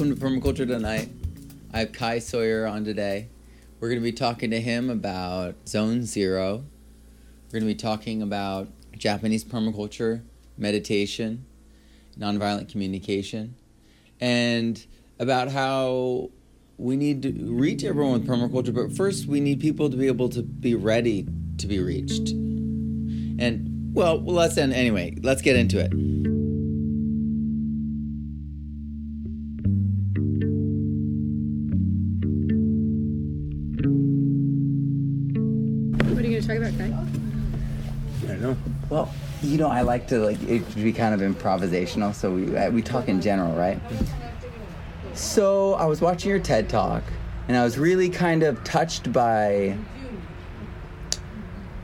welcome to Permaculture Tonight. I have Kai Sawyer on today. We're going to be talking to him about Zone Zero. We're going to be talking about Japanese permaculture, meditation, nonviolent communication, and about how we need to reach everyone with permaculture, but first we need people to be able to be ready to be reached. And well, let's end anyway. Let's get into it. You know, I like to like it to be kind of improvisational, so we uh, we talk in general, right? So I was watching your TED talk, and I was really kind of touched by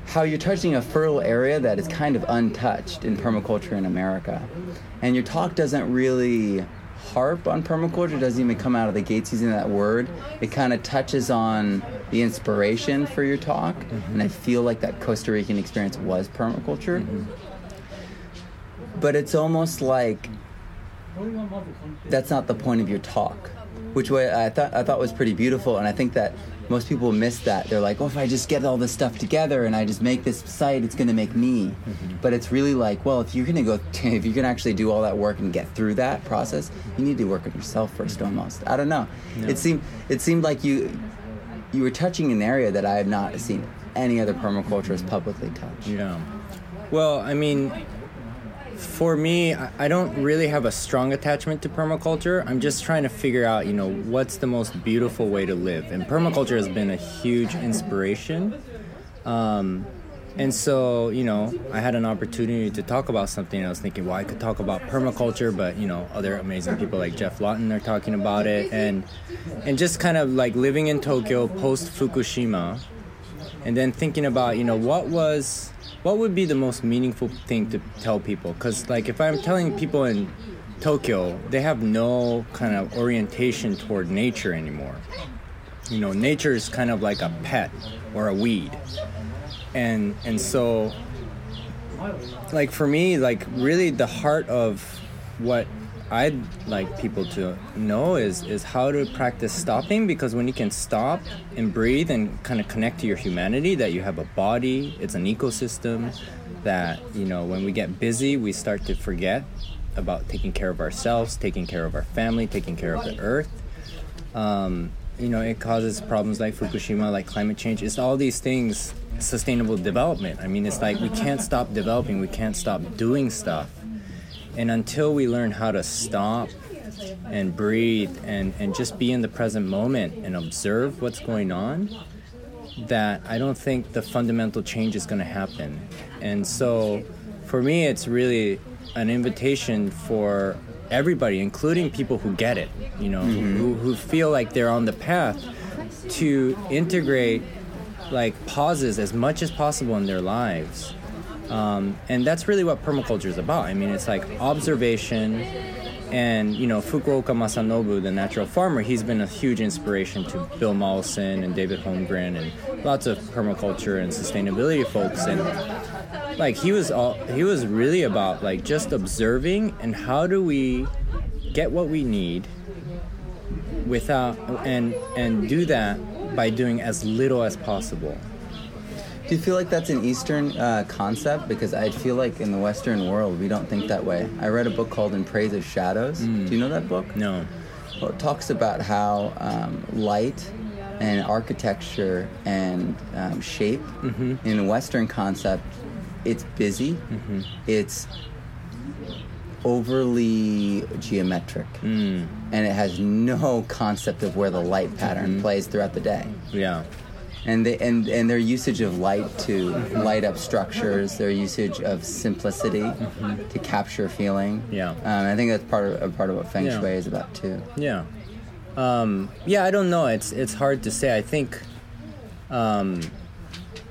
how you're touching a fertile area that is kind of untouched in permaculture in America, and your talk doesn't really harp on permaculture. Doesn't even come out of the gates using that word. It kind of touches on the inspiration for your talk, and I feel like that Costa Rican experience was permaculture. But it's almost like that's not the point of your talk, which way I thought I thought was pretty beautiful, and I think that most people miss that. They're like, "Oh, if I just get all this stuff together and I just make this site, it's going to make me." Mm-hmm. But it's really like, well, if you're going to go, if you can actually do all that work and get through that process, you need to work on yourself first, almost. I don't know. It seemed it seemed like you you were touching an area that I have not seen any other permaculturist publicly touch. Yeah. Well, I mean, for me, I don't really have a strong attachment to permaculture. I'm just trying to figure out, you know, what's the most beautiful way to live. And permaculture has been a huge inspiration. Um, and so, you know, I had an opportunity to talk about something. I was thinking, well, I could talk about permaculture, but you know, other amazing people like Geoff Lawton are talking about it, and and just kind of like living in Tokyo post Fukushima, and then thinking about, you know, what was, what would be the most meaningful thing to tell people? Because like if I'm telling people in Tokyo, they have no kind of orientation toward nature anymore. You know, nature is kind of like a pet or a weed and and so like for me like really the heart of what i'd like people to know is is how to practice stopping because when you can stop and breathe and kind of connect to your humanity that you have a body it's an ecosystem that you know when we get busy we start to forget about taking care of ourselves taking care of our family taking care of the earth um, you know, it causes problems like Fukushima, like climate change. It's all these things, sustainable development. I mean, it's like we can't stop developing, we can't stop doing stuff. And until we learn how to stop and breathe and, and just be in the present moment and observe what's going on, that I don't think the fundamental change is going to happen. And so for me, it's really an invitation for everybody, including people who get it, you know, who, mm-hmm. who feel like they're on the path to integrate like pauses as much as possible in their lives. Um, and that's really what permaculture is about. I mean, it's like observation. And, you know, Fukuoka Masanobu, the natural farmer, he's been a huge inspiration to Bill Mollison and David Holmgren and lots of permaculture and sustainability folks. And like he was all he was really about like just observing and how do we get what we need without and and do that by doing as little as possible Do you feel like that's an Eastern uh, concept? Because I feel like in the Western world, we don't think that way. I read a book called In Praise of Shadows. Do you know that book? no. Well, it talks about how um, light and architecture and um, shape in a Western concept, it's busy, it's overly geometric, and it has no concept of where the light pattern plays throughout the day. Yeah and they, and and their usage of light to light up structures, their usage of simplicity to capture feeling. Yeah. um, I think that's part of part of what Feng Yeah. Shui is about too. Yeah. Um, yeah, I don't know. It's it's hard to say. I think, um,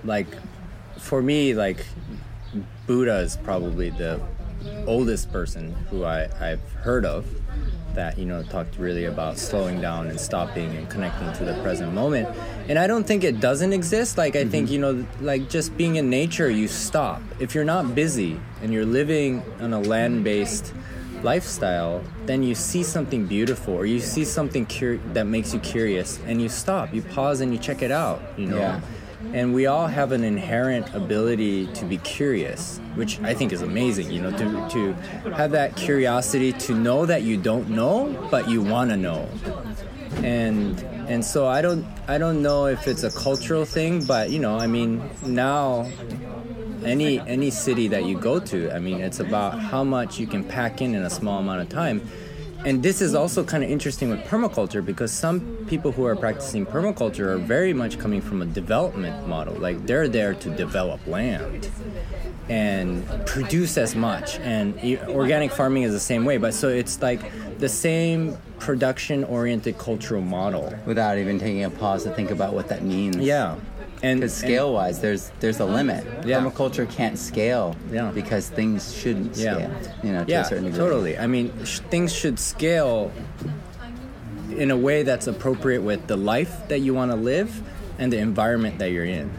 like, for me, like, Buddha is probably the oldest person who I, I've heard of that you know talked really about slowing down and stopping and connecting to the present moment. And i don't think it doesn't exist. Like i think mm-hmm. you know like just being in nature you stop. If you're not busy and you're living on a land-based lifestyle, then you see something beautiful or you see something cur- that makes you curious and you stop, you pause and you check it out, you know. Yeah. And we all have an inherent ability to be curious, which I think is amazing, you know, to, to have that curiosity to know that you don't know, but you want to know. And and so I don't I don't know if it's a cultural thing, but you know, I mean, now any any city that you go to, I mean, it's about how much you can pack in in a small amount of time. And this is also kind of interesting with permaculture because some people who are practicing permaculture are very much coming from a development model. Like they're there to develop land and produce as much. And organic farming is the same way. But so it's like the same production oriented cultural model. Without even taking a pause to think about what that means. Yeah. And Because scale wise, there's there's a limit. Yeah. Permaculture can't scale. Yeah. Because things shouldn't Yeah. scale. You know, to yeah, a certain degree. totally. I mean, sh- things should scale in a way that's appropriate with the life that you want to live and the environment that you're in.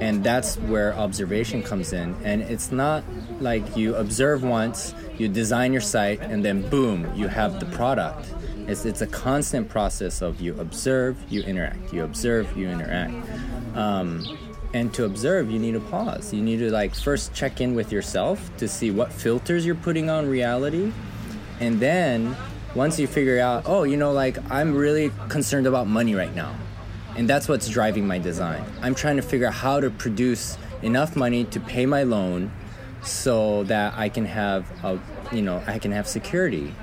And that's where observation comes in. And it's not like you observe once, you design your site, and then boom, you have the product. It's, it's a constant process of you observe, you interact, you observe, you interact. Um, and to observe, you need to pause. You need to like first check in with yourself to see what filters you're putting on reality. And then once you figure out, oh, you know, like I'm really concerned about money right now. And that's what's driving my design. I'm trying to figure out how to produce enough money to pay my loan so that I can have a, you know, I can have security.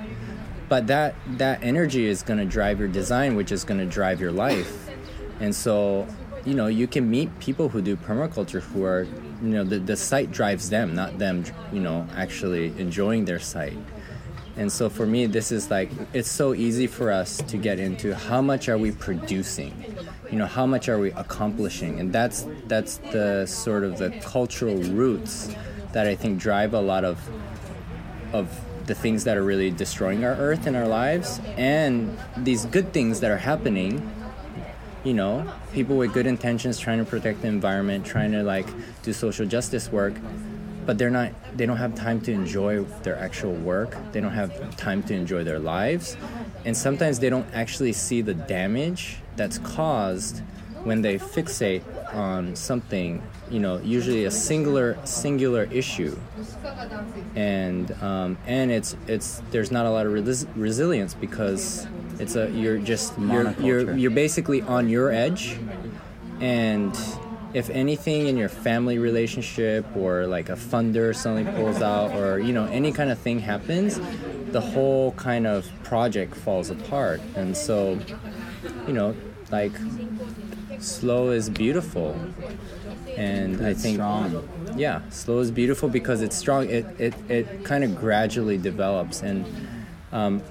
But that that energy is going to drive your design, which is going to drive your life. And so, you know, you can meet people who do permaculture who are, you know, the, the site drives them, not them, you know, actually enjoying their site. And so for me, this is like, it's so easy for us to get into how much are we producing? You know, how much are we accomplishing? And that's, that's the sort of the cultural roots that I think drive a lot of, of the things that are really destroying our earth and our lives and these good things that are happening you know people with good intentions trying to protect the environment trying to like do social justice work but they're not they don't have time to enjoy their actual work. They don't have time to enjoy their lives. And sometimes they don't actually see the damage that's caused when they fixate on something you know usually a singular singular issue. And um, and it's it's there's not a lot of relis- resilience because it's a you're just you're, you're you're basically on your edge. And if anything in your family relationship or like a funder suddenly pulls out or you know any kind of thing happens the whole kind of project falls apart. And so you know like slow is beautiful. And i think strong. yeah slow is beautiful because it's strong. It it, it kind of gradually develops. And um,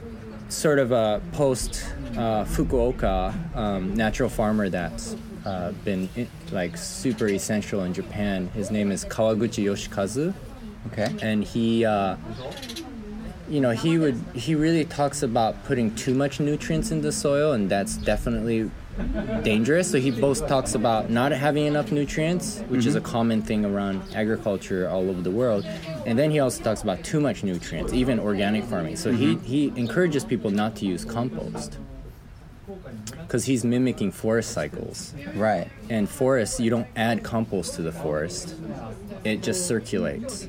sort of a post uh, fukuoka um, natural farmer that's uh, been in, like super essential in japan. His name is kawaguchi yoshikazu. Okay. and he uh, you know he would he really talks about putting too much nutrients in the soil and that's definitely dangerous. So he both talks about not having enough nutrients which is a mm-hmm. common thing around agriculture all over the world. And then he also talks about too much nutrients even organic farming. So he mm-hmm. he encourages people not to use compost. Because he's mimicking forest cycles. Right. and forests you don't add compost to the forest. It just circulates.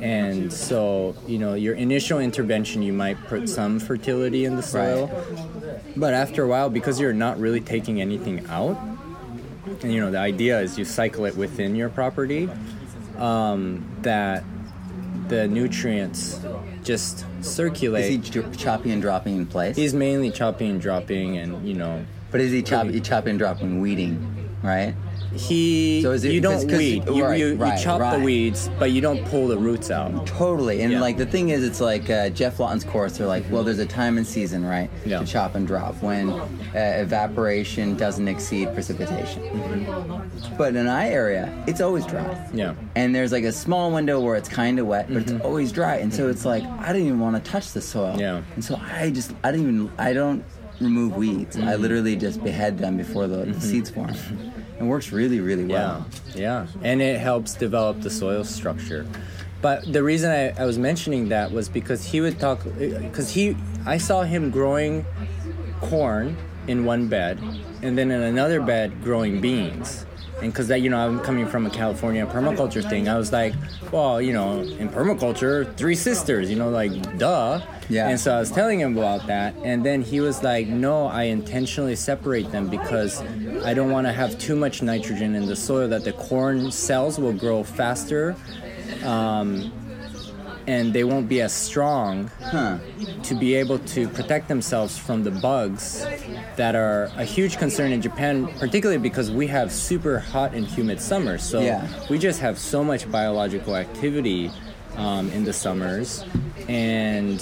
And so you know your initial intervention you might put some fertility in the soil but after a while because you're not really taking anything out and you know the idea is you cycle it within your property um, that the nutrients just circulate Is he ch- chopping and dropping in place? he's mainly chopping and dropping and you know but is he chop, he chopping and dropping weeding, right? He So is it- you don't 'cause- 'cause- weed you, right, you, right, chop right. the weeds but you don't pull the roots out Totally. And Yeah. like the thing is, it's like uh, Geoff Lawton's course. They're like, well, there's a time and season, right? Yeah. To chop and drop when uh, evaporation doesn't exceed precipitation. But in our area, it's always dry. yeah And there's like a small window where it's kind of wet, but it's always dry. And so it's like I don't even want to touch the soil. Yeah. And so I just I don't even I don't remove weeds. I Mm-hmm. literally just behead them before the, the seeds form. It works really really Yeah, well. yeah, and it helps develop the soil structure. But the reason I, I was mentioning that was because he would talk, because he, I saw him growing corn in one bed, and then in another bed growing beans. And because that, you know, I'm coming from a California permaculture thing, I was like, well, you know, in permaculture, three sisters, you know, like, duh. Yeah. And so I was telling him about that, and then he was like, no, I intentionally separate them because I don't want to have too much nitrogen in the soil that the corn cells will grow faster. Um, and they won't be as strong Huh. to be able to protect themselves from the bugs that are a huge concern in Japan, particularly because we have super hot and humid summers. So Yeah. we just have so much biological activity um, in the summers, and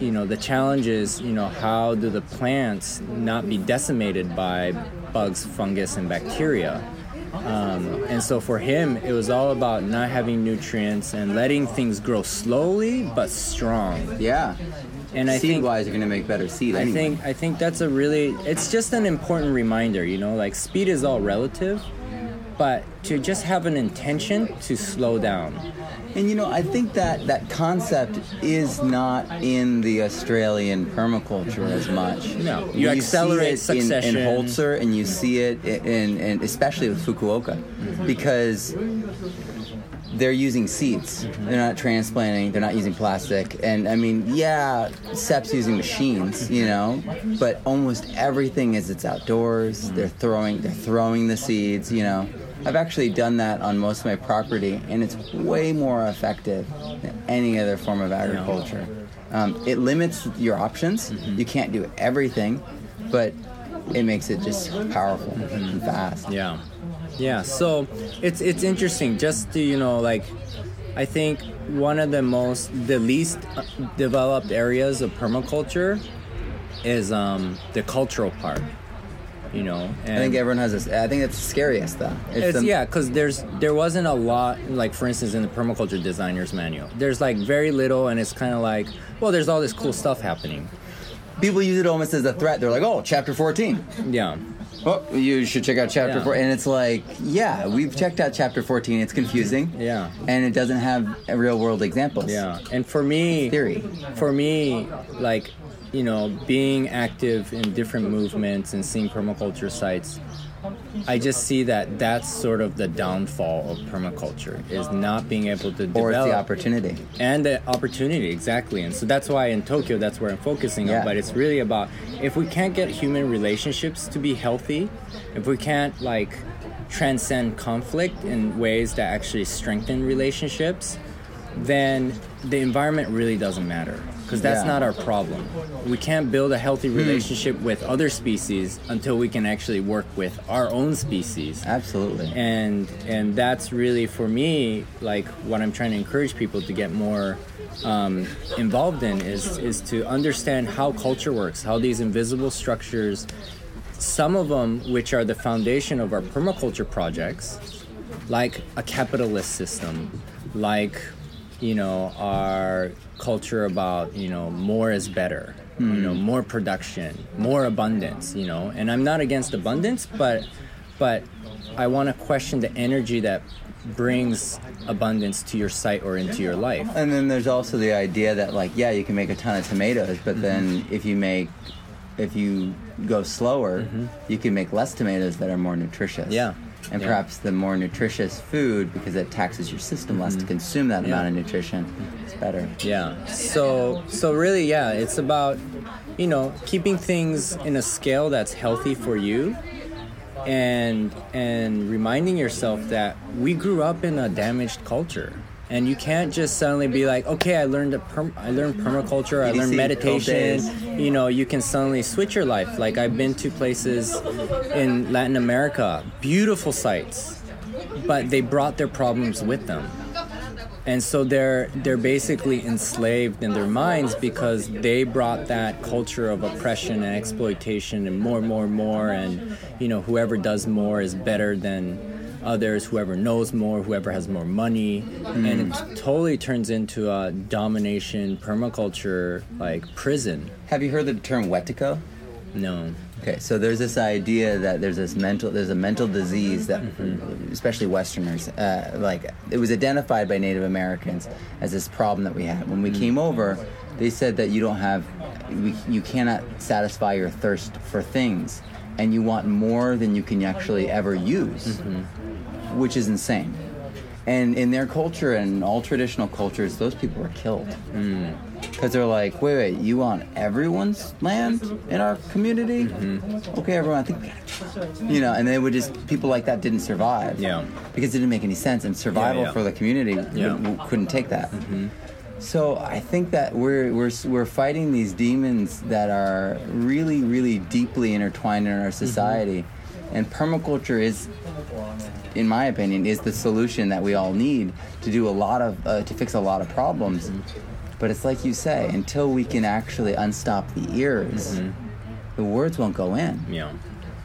you know the challenge is you know how do the plants not be decimated by bugs, fungus, and bacteria. Um, and so for him, it was all about not having nutrients and letting things grow slowly but strong. Yeah. And I seed think wise, you're gonna make better seed. I anyway. think I think that's a really it's just an important reminder, you know, like speed is all relative, but to just have an intention to slow down. And you know, I think that that concept is not in the Australian permaculture as much. No. You see accelerate it in, succession. in Holzer, and you see it in, in especially with Fukuoka, mm-hmm. because they're using seeds. Mm-hmm. They're not transplanting. They're not using plastic. And I mean, yeah, Sepp's using machines, you know, but almost everything is it's outdoors. They're throwing they're throwing the seeds, you know. I've actually done that on most of my property, and it's way more effective than any other form of agriculture. Um, it limits your options. You can't do everything, but it makes it just powerful and fast. Yeah. Yeah, so it's it's interesting just to, you know, like I think one of the most the least uh, developed areas of permaculture is um the cultural part. You know, and I think everyone has this. I think it's the scariest though. It's, the- yeah, because there's there wasn't a lot like for instance in the permaculture designer's manual. There's like very little, and it's kind of like well, there's all this cool stuff happening. People use it almost as a threat. They're like, "Oh, chapter 14. Yeah, Oh, you should check out chapter Yeah. 4." And it's like, "Yeah, we've checked out chapter 14. It's confusing." Yeah. And it doesn't have real world examples. yeah. And for me, Theory. for me, like you know, being active in different movements and seeing permaculture sites. I just see that that's sort of the downfall of permaculture is not being able to Or develop the opportunity. and the opportunity exactly and so that's why in tokyo that's where i'm focusing Yeah. on but it's really about if we can't get human relationships to be healthy if we can't like transcend conflict in ways that actually strengthen relationships then the environment really doesn't matter because that's Yeah. not our problem we can't build a healthy relationship with other species until we can actually work with our own species Absolutely. and and that's really for me like what i'm trying to encourage people to get more um, involved in is is to understand how culture works how these invisible structures some of them which are the foundation of our permaculture projects like a capitalist system like you know our culture about you know more is better you know hmm. more production more abundance you know? And i'm not against abundance but but i want to question the energy that brings abundance to your site or into your life. And then there's also the idea that like, yeah, you can make a ton of tomatoes, but then mm-hmm. if you make if you go slower, mm-hmm. you can make less tomatoes that are more nutritious. Yeah. And Yeah. perhaps the more nutritious food, because it taxes your system less to mm-hmm. consume that Yeah. amount of nutrition, it's better. Yeah. So so really, yeah, it's about you know keeping things in a scale that's healthy for you, and and reminding yourself that we grew up in a damaged culture. And you can't just suddenly be like, okay, I learned a perm- I learned permaculture, I learned meditation. You know, you can suddenly switch your life. Like I've been to places in Latin America, beautiful sites, but they brought their problems with them and so they're they're basically enslaved in their minds because they brought that culture of oppression and exploitation and more more more and you know whoever does more is better than others whoever knows more whoever has more money and it totally turns into a domination permaculture like prison Have you heard the term wetiko? no Okay, Okay, so there's this idea that there's this mental there's a mental disease that Mm-hmm. especially Westerners uh, like it was identified by Native Americans as this problem that we had when we Mm-hmm. came over. They said that you don't have we, you cannot satisfy your thirst for things, and you want more than you can actually ever use, Mm-hmm. Which is insane. And in their culture and all traditional cultures, those people were killed. Mm. Because they're like, wait, wait, you want everyone's land in our community? Mm-hmm. Okay, everyone, I think we gotta, you know, and they would just people like that didn't survive. Yeah. Because it didn't make any sense, and survival yeah. for the community Yeah. Mm-hmm. w- couldn't take that. So I think that we're we're we're fighting these demons that are really really deeply intertwined in our society, and permaculture is, in my opinion, is the solution that we all need to do a lot of uh, to fix a lot of problems. But it's like you say, until we can actually unstop the ears, mm-hmm. the words won't go in, Yeah.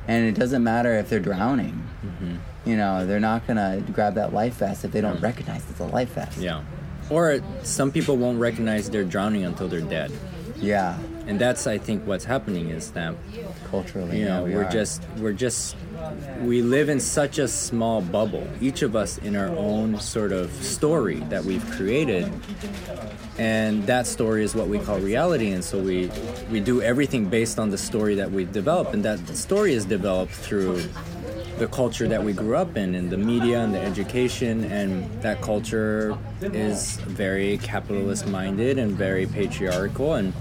and it doesn't matter if they're drowning. Mm-hmm. You know, they're not gonna grab that life vest if they don't mm. recognize it's a life vest. Yeah. Or some people won't recognize they're drowning until they're dead. Yeah, And that's I think what's happening is that culturally. you yeah, know we we're are. just we're just we live in such a small bubble each of us in our own sort of story that we've created and that story is what we call reality and so we we do everything based on the story that we've developed, and that story is developed through the culture that we grew up in and the media and the education and that culture is very capitalist minded and very patriarchal and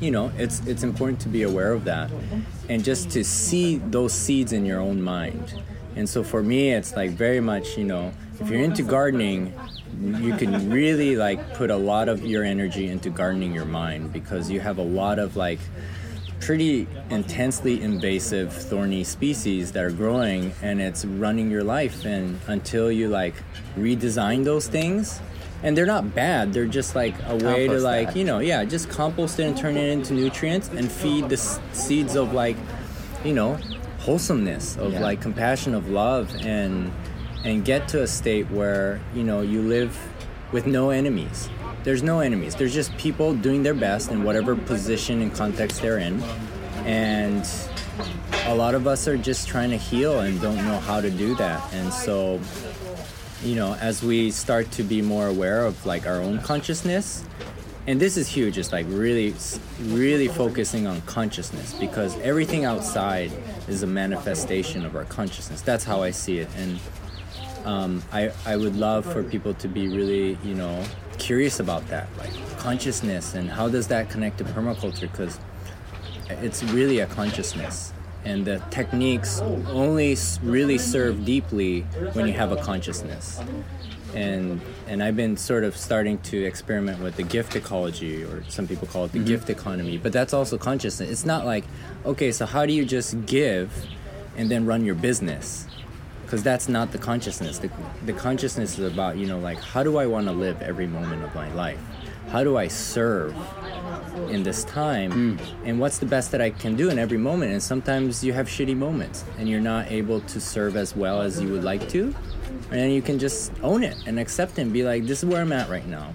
you know it's it's important to be aware of that and just to see those seeds in your own mind. And so for me it's like very much you know if you're into gardening you can really like put a lot of your energy into gardening your mind because you have a lot of like pretty intensely invasive thorny species that are growing and it's running your life and until you like redesign those things and they're not bad they're just like a way to like that. you know yeah just compost it and turn it into nutrients and feed the s- seeds of like you know wholesomeness of Yeah. like compassion of love and and get to a state where you know you live with no enemies there's no enemies. There's just people doing their best in whatever position and context they're in. And a lot of us are just trying to heal and don't know how to do that. And so you know as we start to be more aware of like our own consciousness and this is huge it's like really really focusing on consciousness because everything outside is a manifestation of our consciousness. That's how i see it. And um, I, I would love for people to be really you know curious about that like consciousness and how does that connect to permaculture? Because it's really a consciousness and the techniques only really serve deeply when you have a consciousness. And and I've been sort of starting to experiment with the gift ecology or some people call it the mm-hmm. gift economy but that's also consciousness. It's not like okay so how do you just give and then run your business because that's not the consciousness. The, the consciousness is about you know like how do i want to live every moment of my life? How do i serve in this time? Hmm. And what's the best that i can do in every moment? And sometimes you have shitty moments and you're not able to serve as well as you would like to. And then you can just own it and accept it and be like this is where i'm at right now.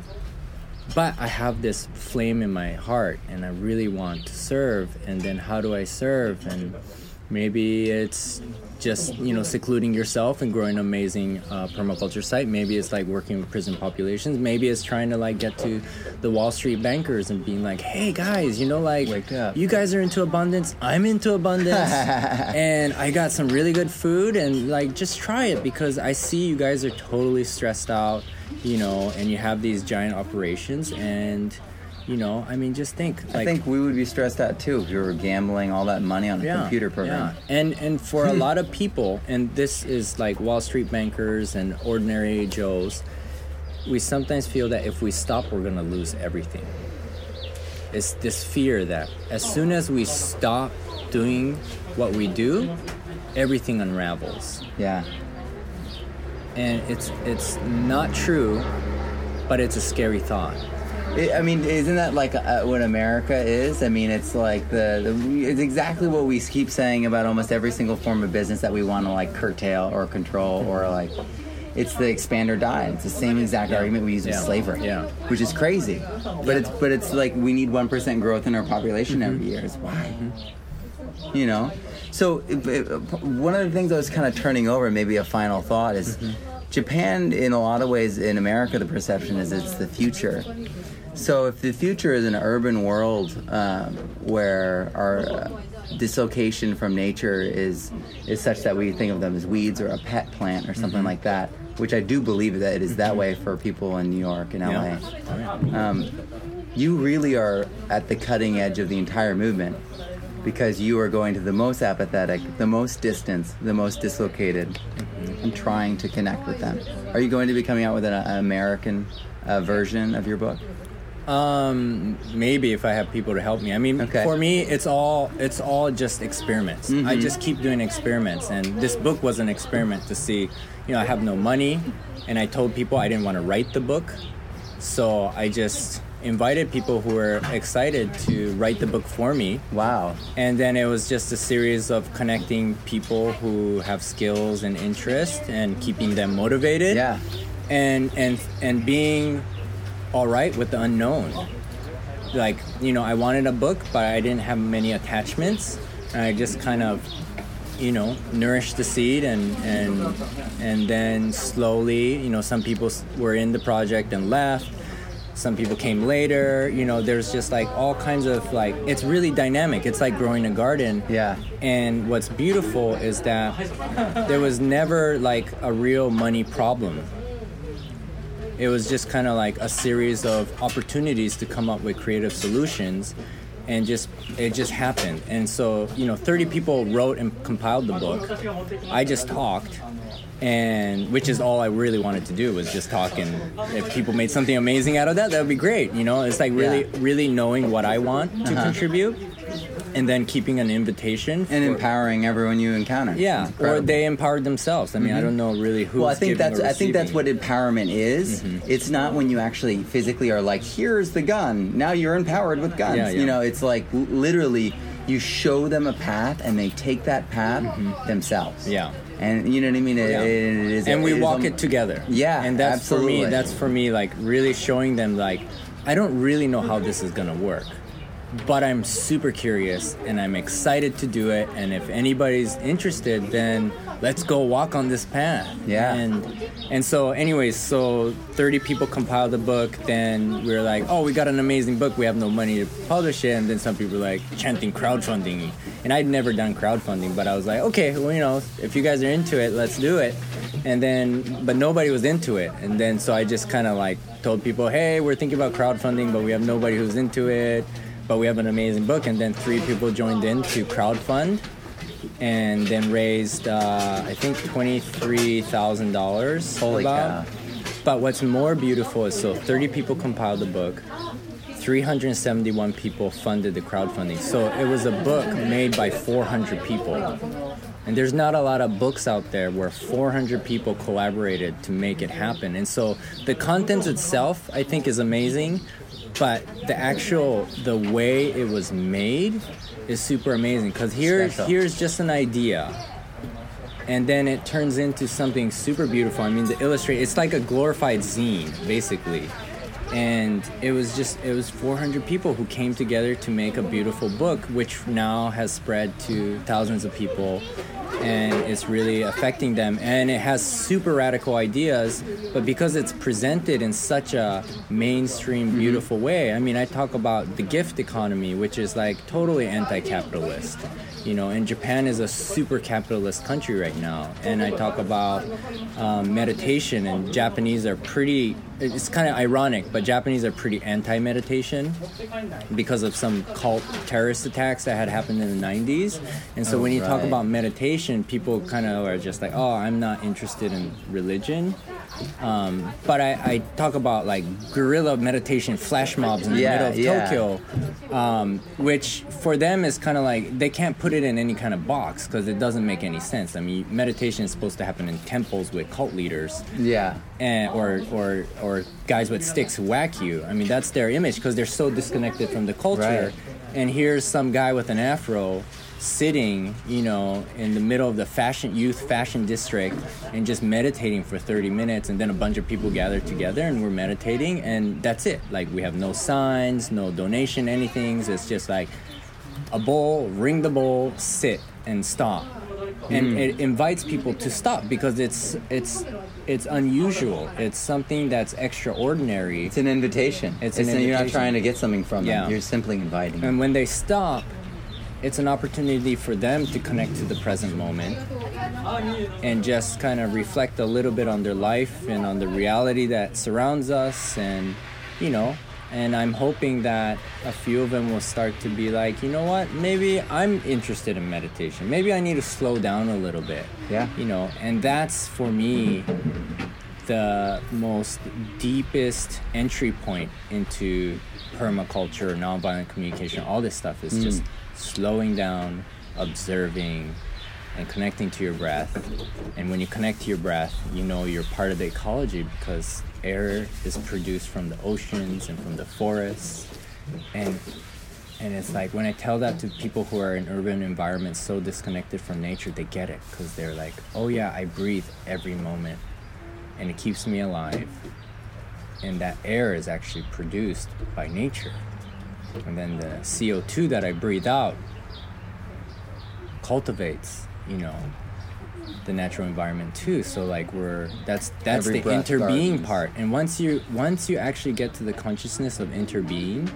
But I have this flame in my heart and I really want to serve and then how do I serve? And maybe it's just you know secluding yourself and growing an amazing uh, permaculture site. Maybe it's like working with prison populations. Maybe it's trying to like get to the wall street bankers and being like hey guys you know like you guys are into abundance. I'm into abundance. And i got some really good food. And like just try it because i see you guys are totally stressed out you know and you have these giant operations. And you know i mean just think like I think we would be stressed out too if we were gambling all that money on a computer program. yeah. And and for a lot of people, and this is like Wall Street bankers and ordinary Joes, we sometimes feel that if we stop, we're gonna lose everything. It's this fear that as soon as we stop doing what we do, everything unravels. Yeah. And it's it's not true, but it's a scary thought. It, I mean, isn't that like uh, what America is? I mean, it's like the, the it's exactly what we keep saying about almost every single form of business that we want to like curtail or control or like. It's the expand or die. It's the same exact argument we use with slavery, Yeah. which is crazy. But it's but it's like we need one percent growth in our population every year. It's why. you know. So if, if, one of the things I was kind of turning over, maybe a final thought, is mm-hmm. Japan. In a lot of ways, in America, the perception is it's the future. So if the future is an urban world um, where our uh, dislocation from nature is is such that we think of them as weeds or a pet plant or something mm-hmm. like that, which I do believe that it is that way for people in New York and LA. Yeah. Um, you really are at the cutting edge of the entire movement because you are going to the most apathetic, the most distant, the most dislocated, mm-hmm. and trying to connect with them. Are you going to be coming out with an, an American uh, version of your book? Um, maybe if I have people to help me. I mean, okay. for me, it's all it's all just experiments. Mm-hmm. I just keep doing experiments, and this book was an experiment to see. You know, I have no money, and I told people I didn't want to write the book, so I just invited people who were excited to write the book for me. Wow. And then it was just a series of connecting people who have skills and interest and keeping them motivated. Yeah. And and and being all right with the unknown. Like, you know, I wanted a book, but I didn't have many attachments. And I just kind of you know nourished the seed and and and then slowly you know some people were in the project and left. Some people came later. You know there's just like all kinds of like it's really dynamic. It's like growing a garden. Yeah. And what's beautiful is that there was never like a real money problem it was just kind of like a series of opportunities to come up with creative solutions and just it just happened and so you know 30 people wrote and compiled the book i just talked and which is all I really wanted to do was just talk and if people made something amazing out of that that would be great you know it's like really yeah. really knowing what I want to uh-huh. contribute and then keeping an invitation and empowering everyone you encounter. Yeah, or they empowered themselves. I mean, mm-hmm. I don't know really who. Well, I think that's I think that's what empowerment is. Mm-hmm. It's not when you actually physically are like, here's the gun. Now you're empowered with guns. Yeah, yeah. You know, it's like literally you show them a path and they take that path mm-hmm. themselves. Yeah and you know what I mean. It, yeah. it, it is, and we walk um, it together. Yeah, and that's absolutely. for me. That's for me. Like really showing them like I don't really know how this is gonna work but I'm super curious and I'm excited to do it. And if anybody's interested, then let's go walk on this path. Yeah. And and so, anyways, so 30 people compiled the book. Then we are like, oh, we got an amazing book. We have no money to publish it. And then some people were like chanting crowdfunding. And I'd never done crowdfunding, but I was like, okay, well, you know, if you guys are into it, let's do it. And then, but nobody was into it. And then, so I just kind of like told people, hey, we're thinking about crowdfunding, but we have nobody who's into it but we have an amazing book. And then three people joined in to crowdfund and then raised, uh, I think, $23,000. Holy about. cow. But what's more beautiful is so 30 people compiled the book. 371 people funded the crowdfunding. So it was a book made by 400 people. And there's not a lot of books out there where 400 people collaborated to make it happen. And so the content itself, I think, is amazing but the actual the way it was made is super amazing because here's here's just an idea. And then it turns into something super beautiful. I mean the illustrate it's like a glorified zine basically. And it was just it was 400 people who came together to make a beautiful book which now has spread to thousands of people and it's really affecting them and it has super radical ideas but because it's presented in such a mainstream mm-hmm. beautiful mm-hmm. way i mean i talk about the gift economy which is like totally anti-capitalist you know and japan is a super capitalist country right now. And i talk about um, meditation and japanese are pretty it's kind of ironic but japanese are pretty anti-meditation because of some cult terrorist attacks that had happened in the 90s and so oh, when you right. talk about meditation people kind of are just like oh i'm not interested in religion um, but I, I, talk about like guerrilla meditation flash mobs in the yeah, middle of yeah. Tokyo, um, which for them is kind of like they can't put it in any kind of box because it doesn't make any sense. I mean, meditation is supposed to happen in temples with cult leaders, yeah, and or or or guys with sticks who whack you. I mean, that's their image because they're so disconnected from the culture. Right. And here's some guy with an afro sitting, you know, in the middle of the fashion youth fashion district and just meditating for 30 minutes and then a bunch of people gather together and we're meditating and that's it. Like we have no signs, no donation, anything. It's just like a bowl, ring the bowl, sit and stop. And Mm. it invites people to stop because it's it's it's unusual. It's something that's extraordinary. It's an invitation. It's an invitation. You're not trying to get something from Yeah. them. You're simply inviting. them. And when they stop, it's an opportunity for them to connect to the present moment and just kind of reflect a little bit on their life and on the reality that surrounds us and you know and i'm hoping that a few of them will start to be like you know what maybe i'm interested in meditation maybe i need to slow down a little bit Yeah. you know and that's for me the most deepest entry point into permaculture, nonviolent communication, all this stuff is mm. just slowing down, observing, and connecting to your breath. And when you connect to your breath, you know you're part of the ecology because air is produced from the oceans and from the forests. And and it's like when I tell that to people who are in urban environments so disconnected from nature, they get it because they're like, oh yeah, I breathe every moment and it keeps me alive. And that air is actually produced by nature. And then the CO2 that I breathe out cultivates, you know, the natural environment too. So like we're that's that's Every the interbeing gardens. part. And once you once you actually get to the consciousness of interbeing,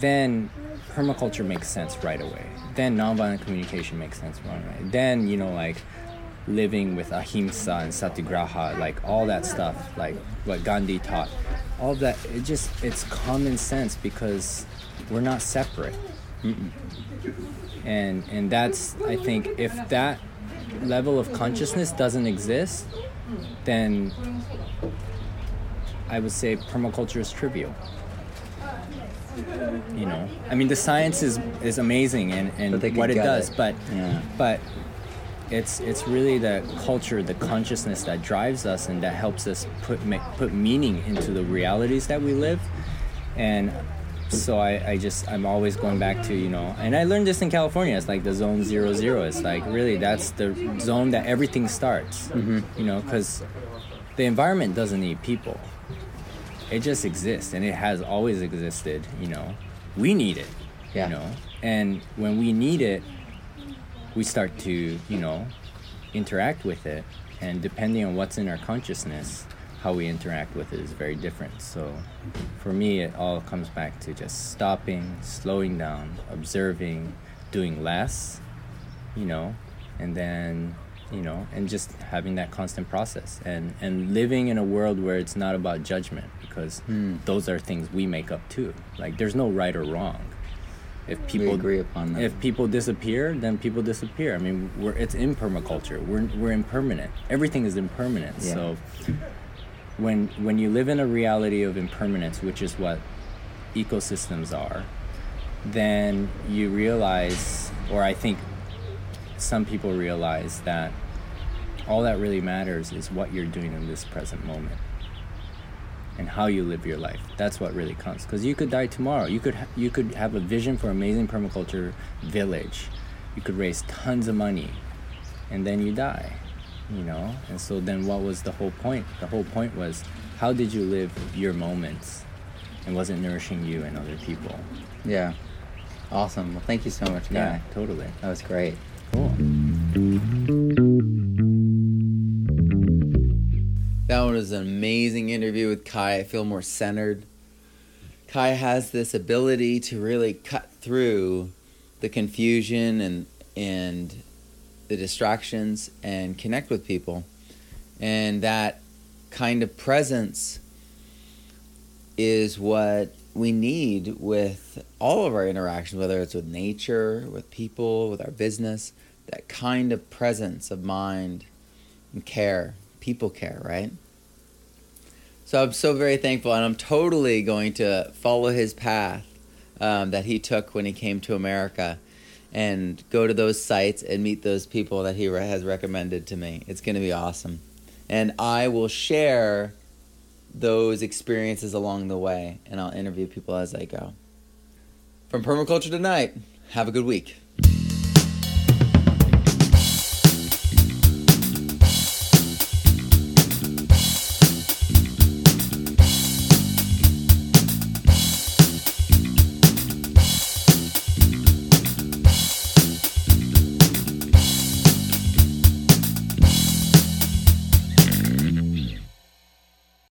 then permaculture makes sense right away. Then nonviolent communication makes sense right away. Then you know like living with ahimsa and satyagraha, like all that stuff, like what Gandhi taught, all that. It just it's common sense because we're not separate. And and that's I think if that level of consciousness doesn't exist, then I would say permaculture is trivial you know i mean the science is is amazing and and But they can what it does it. but Yeah. but it's it's really the culture the consciousness that drives us and that helps us put put meaning into the realities that we live and so I, I just i'm always going back to you know and i learned this in california. It's like the zone zero zero. It's like really that's the zone that everything starts Mm-hmm. you know because the environment doesn't need people. It just exists and it has always existed you know. We need it Yeah. you know. And when we need it we start to you know interact with it. And depending on what's in our consciousness how we interact with it is very different. So for me it all comes back to just stopping slowing down observing doing less you know and then you know and just having that constant process and and living in a world where it's not about judgment because hmm. those are things we make up too. Like there's no right or wrong. If people agree upon that. if people disappear then people disappear. I mean we're it's in permaculture we're, we're impermanent. Everything is impermanent. Yeah. so when when you live in a reality of impermanence which is what ecosystems are then you realize or i think some people realize that all that really matters is what you're doing in this present moment and how you live your life. That's what really counts. Because you could die tomorrow. You could ha- you could have a vision for amazing permaculture village. You could raise tons of money and then you die you know and so then what was the whole point the whole point was how did you live your moments and was it nourishing you and other people Yeah. Awesome. Well, thank you so much, Kai. yeah totally That was great. cool That was an amazing interview with Kai. I feel more centered. Kai has this ability to really cut through the confusion and and the distractions and connect with people. And that kind of presence is what we need with all of our interactions, whether it's with nature, with people, with our business, that kind of presence of mind and care. People care, right? So I'm so very thankful, and I'm totally going to follow his path um, that he took when he came to America and go to those sites and meet those people that he has recommended to me. It's going to be awesome. And I will share those experiences along the way, and I'll interview people as I go. From Permaculture Tonight, have a good week.